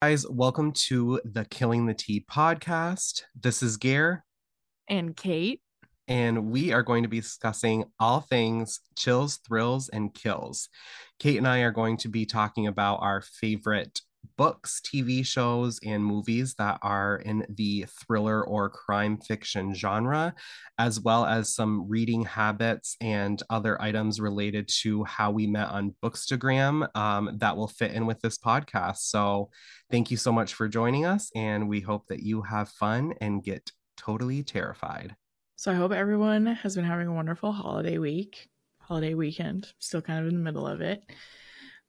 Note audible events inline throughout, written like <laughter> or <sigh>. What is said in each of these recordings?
guys, welcome to the Killing the Tea podcast. This is Gare. And Kate. And we are going to be discussing all things chills, thrills, and kills. Kate and I are going to be talking about our favorite books, TV shows, and movies that are in the thriller or crime fiction genre, as well as some reading habits and other items related to how we met on Bookstagram um, that will fit in with this podcast. So, thank you so much for joining us, and we hope that you have fun and get totally terrified. So, I hope everyone has been having a wonderful holiday week, holiday weekend, still kind of in the middle of it.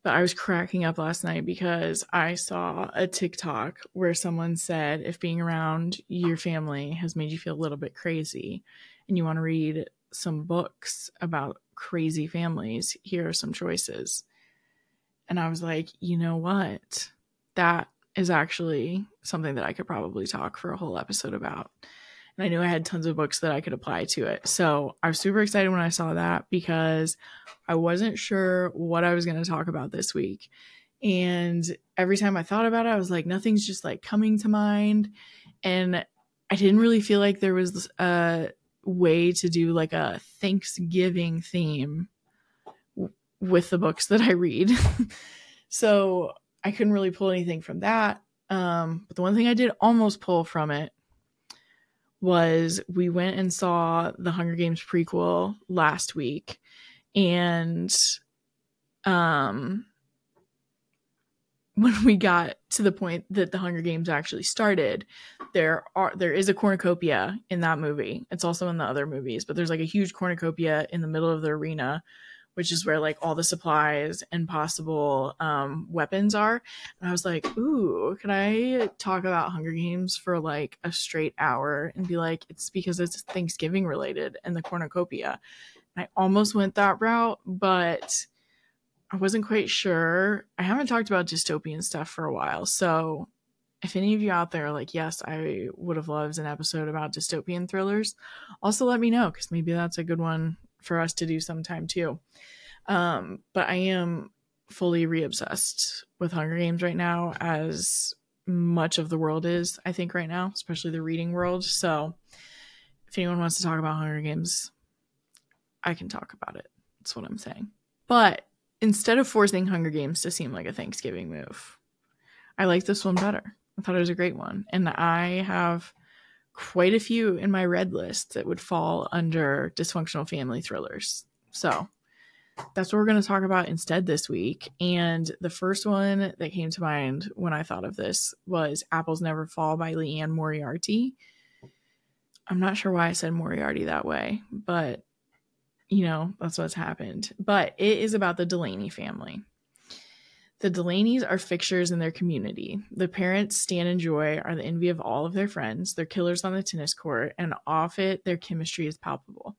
But I was cracking up last night because I saw a TikTok where someone said if being around your family has made you feel a little bit crazy and you want to read some books about crazy families, here are some choices. And I was like, you know what? That is actually something that I could probably talk for a whole episode about. I knew I had tons of books that I could apply to it. So I was super excited when I saw that because I wasn't sure what I was going to talk about this week. And every time I thought about it, I was like, nothing's just like coming to mind. And I didn't really feel like there was a way to do like a Thanksgiving theme with the books that I read. <laughs> so I couldn't really pull anything from that. Um, but the one thing I did almost pull from it was we went and saw the Hunger Games prequel last week and um <laughs> when we got to the point that the Hunger Games actually started, there are there is a cornucopia in that movie. It's also in the other movies, but there's like a huge cornucopia in the middle of the arena which is where like all the supplies and possible um, weapons are. And I was like, ooh, can I talk about Hunger Games for like a straight hour and be like, it's because it's Thanksgiving related and the cornucopia. And I almost went that route, but I wasn't quite sure. I haven't talked about dystopian stuff for a while. So if any of you out there are like, yes, I would have loved an episode about dystopian thrillers, also let me know because maybe that's a good one for us to do sometime too. Um, but I am fully reobsessed with Hunger Games right now, as much of the world is, I think, right now, especially the reading world. So if anyone wants to talk about Hunger Games, I can talk about it. That's what I'm saying. But instead of forcing Hunger Games to seem like a Thanksgiving move, I like this one better. I thought it was a great one. And I have quite a few in my read list that would fall under dysfunctional family thrillers. So that's what we're going to talk about instead this week. And the first one that came to mind when I thought of this was Apples Never Fall by Liane Moriarty. I'm not sure why I said Moriarty that way, but you know, that's what's happened. But it is about the Delaney family. The Delaneys are fixtures in their community. The parents, Stan and Joy, are the envy of all of their friends. They're killers on the tennis court, and off it, their chemistry is palpable.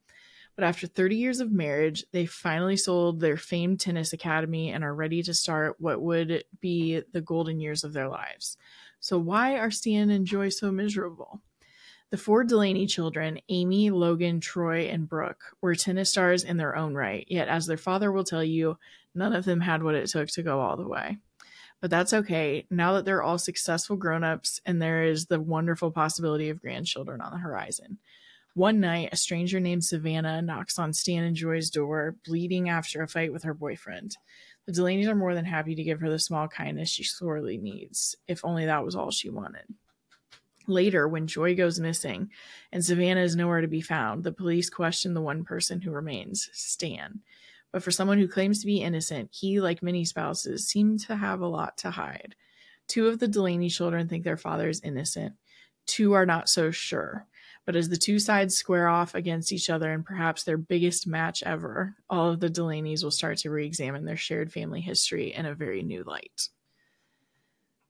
But after 30 years of marriage, they finally sold their famed tennis academy and are ready to start what would be the golden years of their lives. So, why are Stan and Joy so miserable? The four Delaney children, Amy, Logan, Troy, and Brooke, were tennis stars in their own right, yet, as their father will tell you, none of them had what it took to go all the way. But that's okay. Now that they're all successful grown ups and there is the wonderful possibility of grandchildren on the horizon. One night, a stranger named Savannah knocks on Stan and Joy's door, bleeding after a fight with her boyfriend. The Delaneys are more than happy to give her the small kindness she sorely needs, if only that was all she wanted. Later, when Joy goes missing and Savannah is nowhere to be found, the police question the one person who remains, Stan. But for someone who claims to be innocent, he, like many spouses, seems to have a lot to hide. Two of the Delaney children think their father is innocent. Two are not so sure. But as the two sides square off against each other in perhaps their biggest match ever, all of the Delaneys will start to re examine their shared family history in a very new light.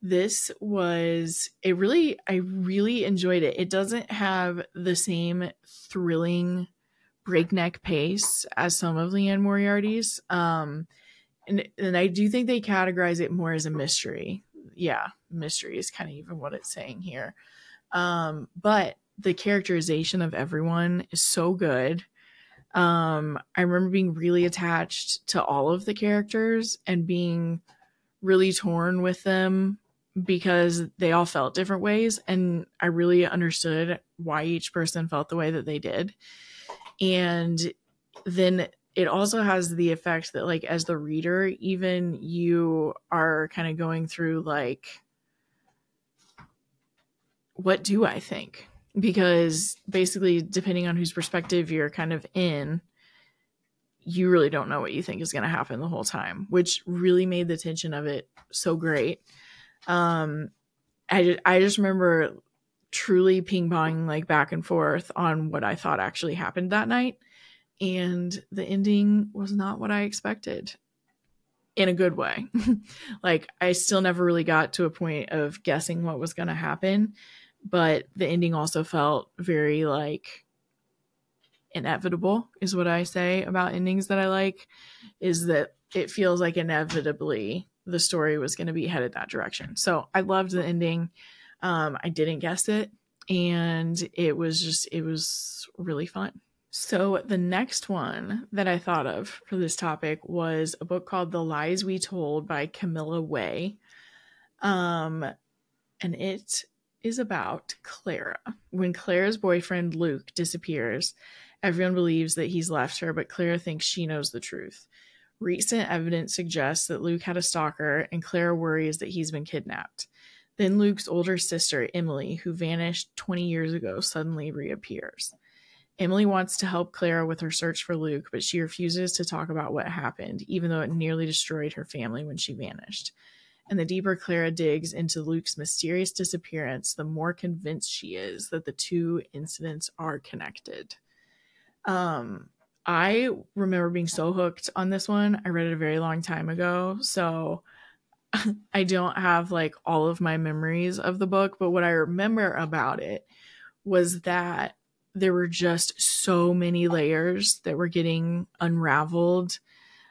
This was a really, I really enjoyed it. It doesn't have the same thrilling breakneck pace as some of Liane Moriarty's. Um, and, and I do think they categorize it more as a mystery. Yeah, mystery is kind of even what it's saying here. Um, but the characterization of everyone is so good. Um, I remember being really attached to all of the characters and being really torn with them because they all felt different ways and I really understood why each person felt the way that they did. And then it also has the effect that like as the reader even you are kind of going through like what do I think? Because basically depending on whose perspective you're kind of in you really don't know what you think is going to happen the whole time, which really made the tension of it so great. Um, I just, I just remember truly ping ponging like back and forth on what I thought actually happened that night, and the ending was not what I expected in a good way. <laughs> like I still never really got to a point of guessing what was going to happen, but the ending also felt very like inevitable is what I say about endings that I like is that it feels like inevitably the story was going to be headed that direction. So I loved the ending. Um, I didn't guess it, and it was just it was really fun. So the next one that I thought of for this topic was a book called The Lies We Told by Camilla Way. Um, and it is about Clara. When Clara's boyfriend Luke disappears, everyone believes that he's left her, but Clara thinks she knows the truth. Recent evidence suggests that Luke had a stalker, and Clara worries that he's been kidnapped. Then Luke's older sister, Emily, who vanished 20 years ago, suddenly reappears. Emily wants to help Clara with her search for Luke, but she refuses to talk about what happened, even though it nearly destroyed her family when she vanished. And the deeper Clara digs into Luke's mysterious disappearance, the more convinced she is that the two incidents are connected. Um, I remember being so hooked on this one. I read it a very long time ago. So <laughs> I don't have like all of my memories of the book, but what I remember about it was that there were just so many layers that were getting unraveled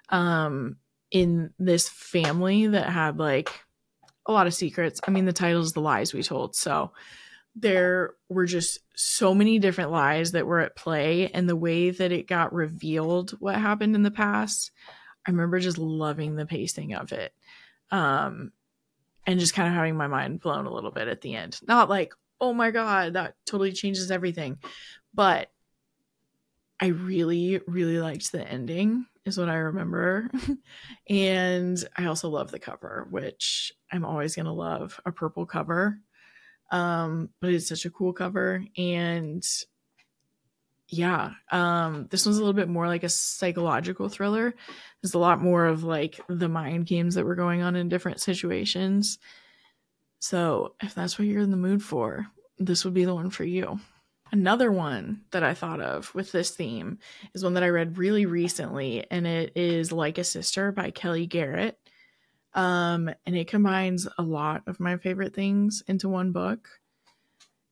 um, in this family that had like a lot of secrets. I mean, the title is The Lies We Told. So there were just so many different lies that were at play and the way that it got revealed what happened in the past i remember just loving the pacing of it um and just kind of having my mind blown a little bit at the end. Not like oh my god that totally changes everything but i really really liked the ending is what i remember. <laughs> And i also love the cover which i'm always going to love a purple cover um, but it's such a cool cover. And yeah, um, this one's a little bit more like a psychological thriller. There's a lot more of like the mind games that were going on in different situations. So if that's what you're in the mood for, this would be the one for you. Another one that I thought of with this theme is one that I read really recently, and it is Like a Sister by Kellye Garrett. Um, and it combines a lot of my favorite things into one book.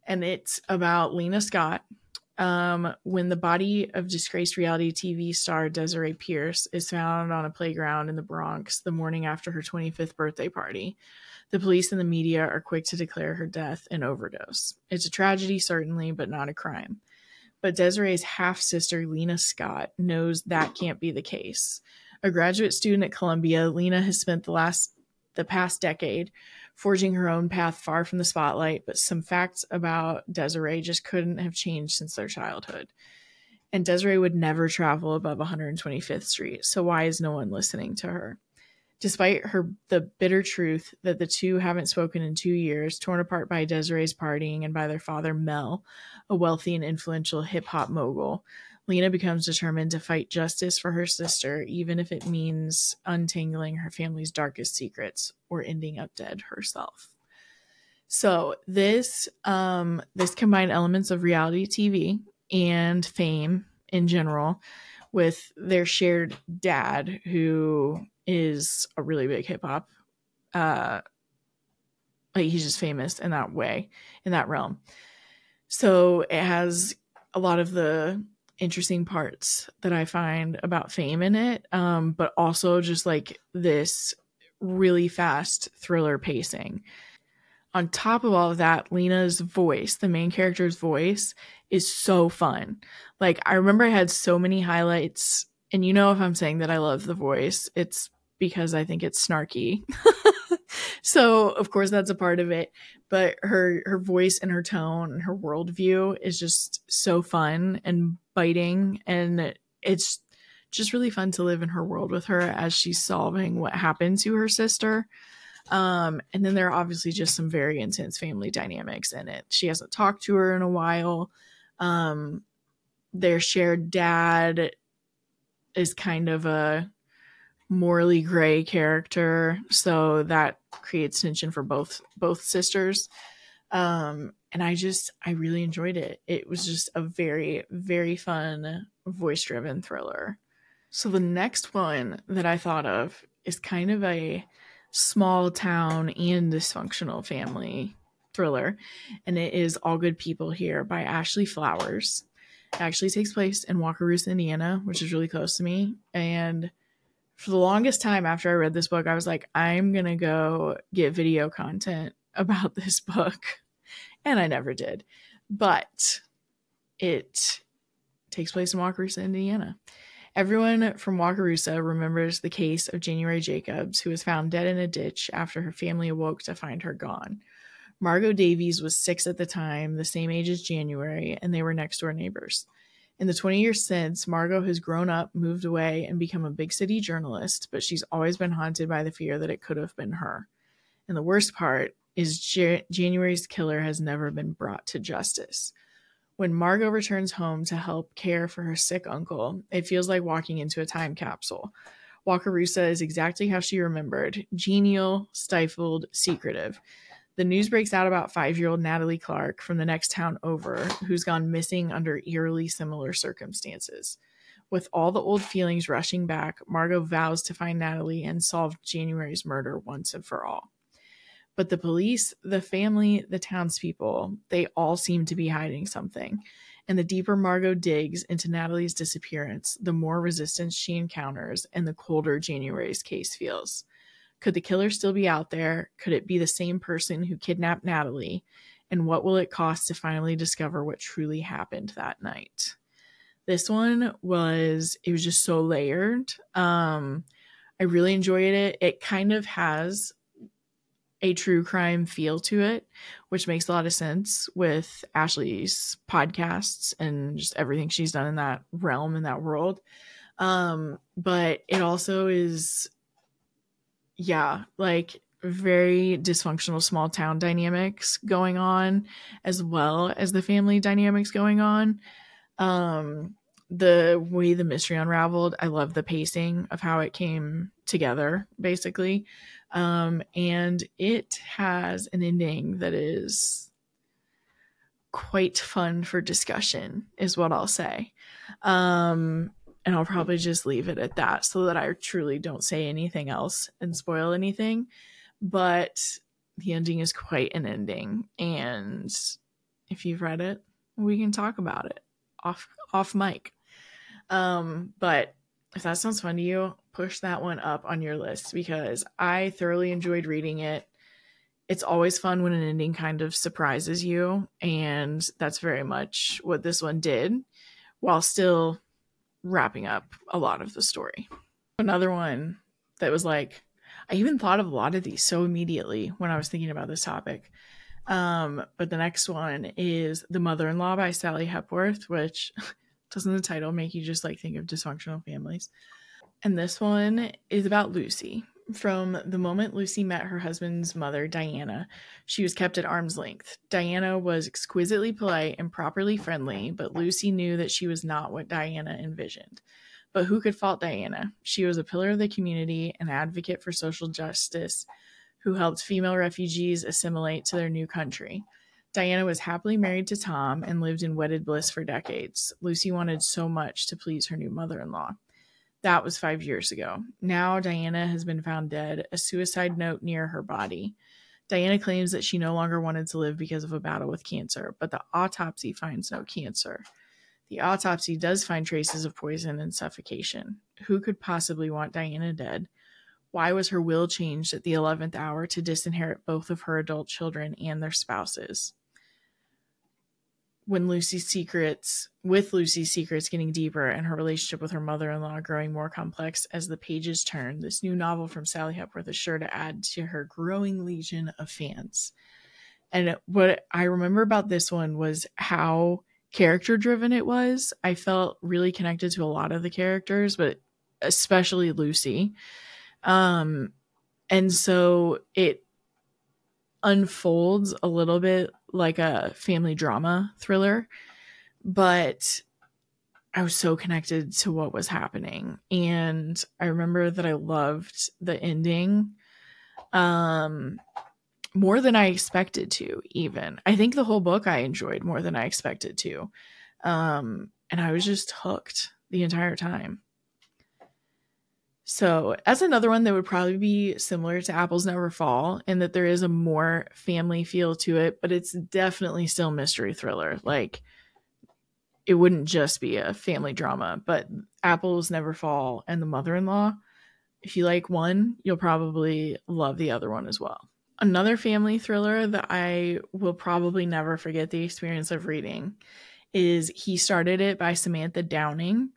And it's about Lena Scott. Um, when the body of disgraced reality TV star Desiree Pierce is found on a playground in the Bronx the morning after her 25th birthday party, the police and the media are quick to declare her death an overdose. It's a tragedy, certainly, but not a crime. But Desiree's half sister, Lena Scott, knows that can't be the case. A graduate student at Columbia, Lena has spent the last the past decade forging her own path far from the spotlight, but some facts about Desiree just couldn't have changed since their childhood. And Desiree would never travel above 125th Street, so why is no one listening to her? Despite her the bitter truth that the two haven't spoken in two years, torn apart by Desiree's partying and by their father Mel, a wealthy and influential hip hop mogul, Lena becomes determined to fight justice for her sister, even if it means untangling her family's darkest secrets or ending up dead herself. So this um, this combined elements of reality TV and fame in general with their shared dad, who is a really big hip hop. Uh, like he's just famous in that way, in that realm. So it has a lot of the interesting parts that I find about fame in it, um, but also just like this really fast thriller pacing. On top of all of that, Lena's voice, the main character's voice, is so fun. Like, I remember I had so many highlights, and you know, if I'm saying that I love the voice, it's because I think it's snarky. <laughs> so of course that's a part of it. But her her voice and her tone and her worldview is just so fun and biting, and it's just really fun to live in her world with her as she's solving what happened to her sister. Um, and then there are obviously just some very intense family dynamics in it. She hasn't talked to her in a while. Um, their shared dad is kind of a morally gray character, so that creates tension for both both sisters. Um, and I just I really enjoyed it. It was just a very very fun voice driven thriller. So the next one that I thought of is kind of a small town and dysfunctional family thriller, and it is All Good People Here by Ashley Flowers. It actually takes place in Wakarusa, Indiana, which is really close to me. And for the longest time after I read this book, I was like, I'm gonna go get video content <laughs> about this book. And I never did. But it takes place in Wakarusa, Indiana. Everyone from Wakarusa remembers the case of January Jacobs, who was found dead in a ditch after her family awoke to find her gone. Margot Davies was six at the time, the same age as January, and they were next door neighbors. In the 20 years since, Margot has grown up, moved away, and become a big city journalist, but she's always been haunted by the fear that it could have been her. And the worst part is J- January's killer has never been brought to justice. When Margot returns home to help care for her sick uncle, it feels like walking into a time capsule. Wakarusa is exactly how she remembered genial, stifled, secretive. The news breaks out about five year old Natalie Clark from the next town over, who's gone missing under eerily similar circumstances. With all the old feelings rushing back, Margot vows to find Natalie and solve January's murder once and for all. But the police, the family, the townspeople, they all seem to be hiding something. And the deeper Margot digs into Natalie's disappearance, the more resistance she encounters and the colder January's case feels. Could the killer still be out there? Could it be the same person who kidnapped Natalie? And what will it cost to finally discover what truly happened that night? This one was, it was just so layered. Um, I really enjoyed it. It kind of has a true crime feel to it, which makes a lot of sense with Ashley's podcasts and just everything she's done in that realm in that world. Um, but it also is, yeah, like very dysfunctional small town dynamics going on, as well as the family dynamics going on. Um, the way the mystery unraveled, I love the pacing of how it came together, basically. Um, and it has an ending that is quite fun for discussion, is what I'll say. Um, and I'll probably just leave it at that so that I truly don't say anything else and spoil anything. But the ending is quite an ending. And if you've read it, we can talk about it off off mic. Um, but if that sounds fun to you, push that one up on your list because I thoroughly enjoyed reading it. It's always fun when an ending kind of surprises you, and that's very much what this one did while still wrapping up a lot of the story. Another one that was like, I even thought of a lot of these so immediately when I was thinking about this topic. Um, but the next one is The Mother in Law by Sally Hepworth, which <laughs> doesn't the title make you just like think of dysfunctional families? And this one is about Lucy. From the moment Lucy met her husband's mother, Diana, she was kept at arm's length. Diana was exquisitely polite and properly friendly, but Lucy knew that she was not what Diana envisioned. But who could fault Diana? She was a pillar of the community, an advocate for social justice, who helped female refugees assimilate to their new country. Diana was happily married to Tom and lived in wedded bliss for decades. Lucy wanted so much to please her new mother in law. That was five years ago. Now, Diana has been found dead, a suicide note near her body. Diana claims that she no longer wanted to live because of a battle with cancer, but the autopsy finds no cancer. The autopsy does find traces of poison and suffocation. Who could possibly want Diana dead? Why was her will changed at the 11th hour to disinherit both of her adult children and their spouses? When Lucy's secrets, with Lucy's secrets getting deeper and her relationship with her mother in law growing more complex as the pages turn, this new novel from Sally Hepworth is sure to add to her growing legion of fans. And what I remember about this one was how character driven it was. I felt really connected to a lot of the characters, but especially Lucy. Um, and so it unfolds a little bit like a family drama thriller, but I was so connected to what was happening. And I remember that I loved the ending um more than I expected to even. I think the whole book I enjoyed more than I expected to. Um and I was just hooked the entire time. So, as another one that would probably be similar to Apples Never Fall, in that there is a more family feel to it, but it's definitely still mystery thriller. Like, it wouldn't just be a family drama, but Apples Never Fall and The Mother in Law, if you like one, you'll probably love the other one as well. Another family thriller that I will probably never forget the experience of reading is He Started It by Samantha Downing.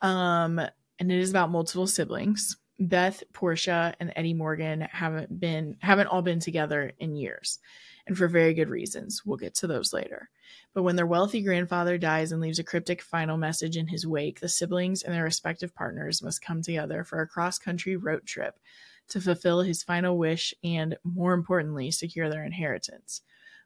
Um, and it is about multiple siblings. Beth, Portia, and Eddie Morgan haven't been haven't all been together in years, and for very good reasons. We'll get to those later. But when their wealthy grandfather dies and leaves a cryptic final message in his wake, the siblings and their respective partners must come together for a cross-country road trip to fulfill his final wish and, more importantly, secure their inheritance.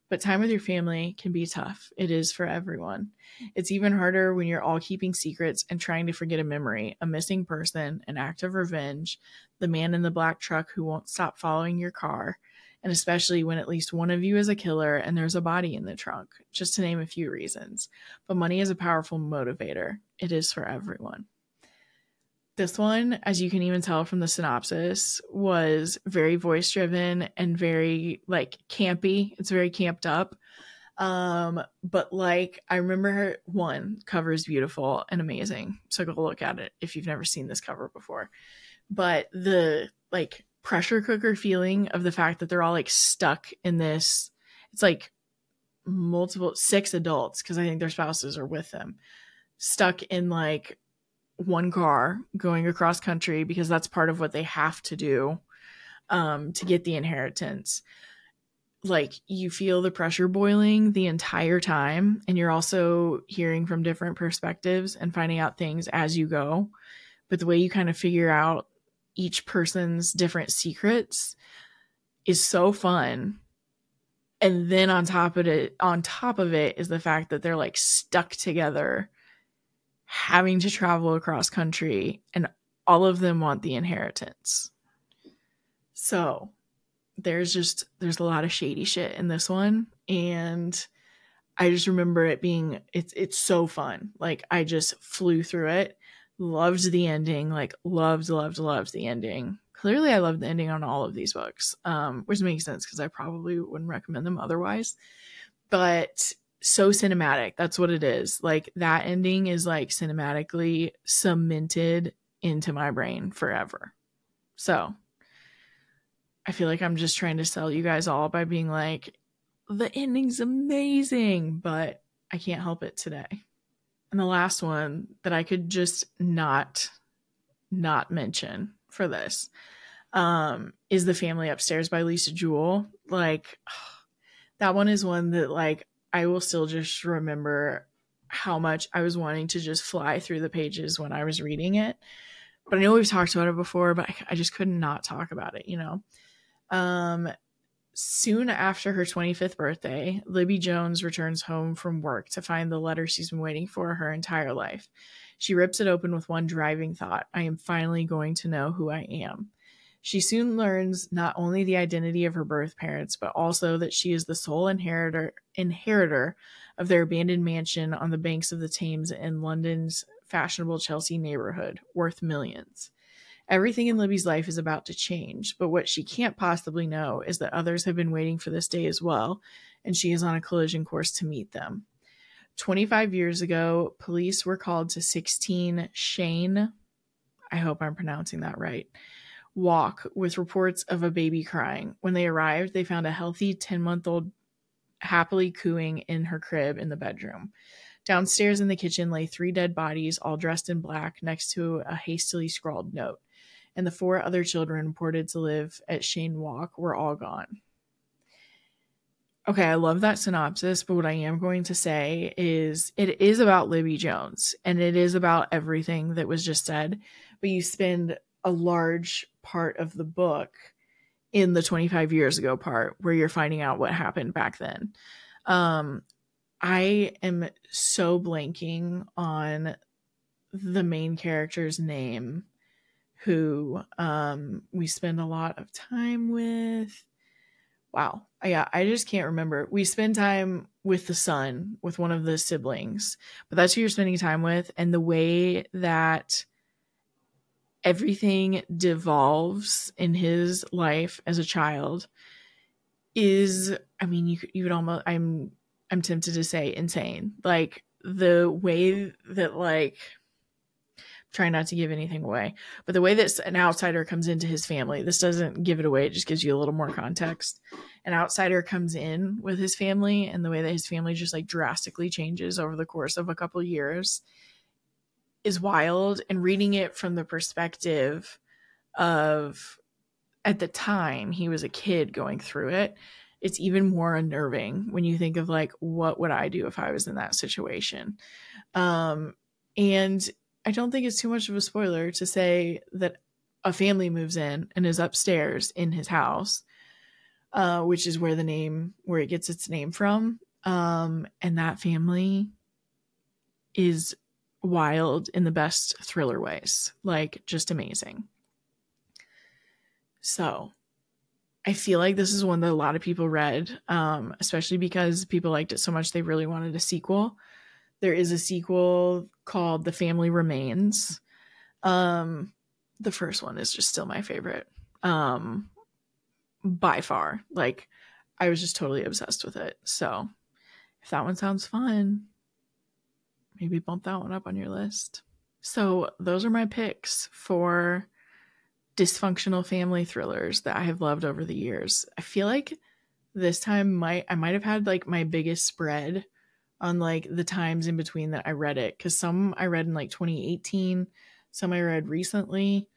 But time with your family can be tough. It is for everyone. It's even harder when you're all keeping secrets and trying to forget a memory, a missing person, an act of revenge, the man in the black truck who won't stop following your car, and especially when at least one of you is a killer and there's a body in the trunk, just to name a few reasons. But money is a powerful motivator. It is for everyone. This one, as you can even tell from the synopsis, was very voice driven and very like campy. It's very camped up. Um, but like I remember one cover is beautiful and amazing. So go look at it if you've never seen this cover before. But the like pressure cooker feeling of the fact that they're all like stuck in this, it's like multiple six adults because I think their spouses are with them, stuck in like one car going across country because that's part of what they have to do um, to get the inheritance. Like you feel the pressure boiling the entire time, and you're also hearing from different perspectives and finding out things as you go. But the way you kind of figure out each person's different secrets is so fun. And then on top of it, on top of it is the fact that they're like stuck together having to travel across country and all of them want the inheritance. So there's just there's a lot of shady shit in this one and I just remember it being it's it's so fun. Like I just flew through it. Loved the ending, like loved loved loved the ending. Clearly I loved the ending on all of these books. Um which makes sense cuz I probably wouldn't recommend them otherwise. But so cinematic. That's what it is. Like that ending is like cinematically cemented into my brain forever. So I feel like I'm just trying to sell you guys all by being like, the ending's amazing, but I can't help it today. And the last one that I could just not not mention for this um is The Family Upstairs by Lisa Jewell. Like <sighs> that one is one that like I will still just remember how much I was wanting to just fly through the pages when I was reading it. But I know we've talked about it before, but I, I just could not talk about it, you know? Um, soon after her 25th birthday, Libby Jones returns home from work to find the letter she's been waiting for her entire life. She rips it open with one driving thought I am finally going to know who I am. She soon learns not only the identity of her birth parents, but also that she is the sole inheritor inheritor of their abandoned mansion on the banks of the Thames in London's fashionable Chelsea neighborhood, worth millions. Everything in Libby's life is about to change, but what she can't possibly know is that others have been waiting for this day as well, and she is on a collision course to meet them. 25 years ago, police were called to 16 Cheyne. I hope I'm pronouncing that right walk with reports of a baby crying. When they arrived, they found a healthy 10 month old happily cooing in her crib in the bedroom. Downstairs in the kitchen lay three dead bodies, all dressed in black, next to a hastily scrawled note. And the four other children reported to live at Cheyne Walk were all gone. Okay, I love that synopsis, but what I am going to say is it is about Libby Jones and it is about everything that was just said, but you spend a large part of the book in the 25 years ago part where you're finding out what happened back then. Um, I am so blanking on the main character's name who um, we spend a lot of time with. Wow. Yeah, I just can't remember. We spend time with the son, with one of the siblings, but that's who you're spending time with. And the way that everything devolves in his life as a child is i mean you you would almost i'm i'm tempted to say insane. Like the way that like try not to give anything away but the way that an outsider comes into his family this doesn't give it away it just gives you a little more context. An outsider comes in with his family and the way that his family just like drastically changes over the course of a couple years is wild and reading it from the perspective of at the time he was a kid going through it it's even more unnerving when you think of like what would i do if i was in that situation? Um and i don't think it's too much of a spoiler to say that a family moves in and is upstairs in his house uh which is where the name where it gets its name from. Um and that family is wild in the best thriller ways. Like, just amazing. So, I feel like this is one that a lot of people read, um, especially because people liked it so much they really wanted a sequel. There is a sequel called The Family Remains. Um, the first one is just still my favorite um, by far. Like, I was just totally obsessed with it. So, if that one sounds fun, maybe bump that one up on your list. So, those are my picks for dysfunctional family thrillers that I have loved over the years. I feel like this time might I might have had like my biggest spread on like the times in between that I read it cuz some I read in like 2018, some I read recently,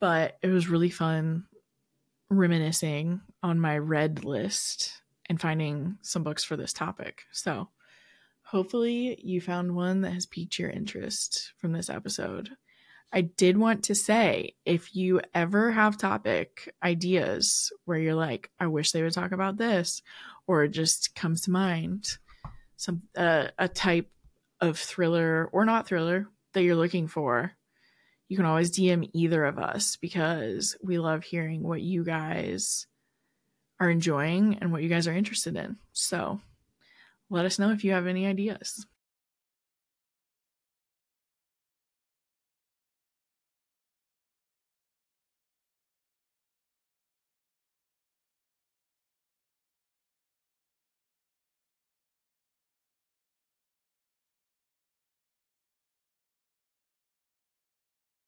but it was really fun reminiscing on my read list and finding some books for this topic. So, Hopefully, you found one that has piqued your interest from this episode. I did want to say if you ever have topic ideas where you're like, I wish they would talk about this, or it just comes to mind some uh, a type of thriller or not thriller that you're looking for, you can always DM either of us because we love hearing what you guys are enjoying and what you guys are interested in. So let us know if you have any ideas.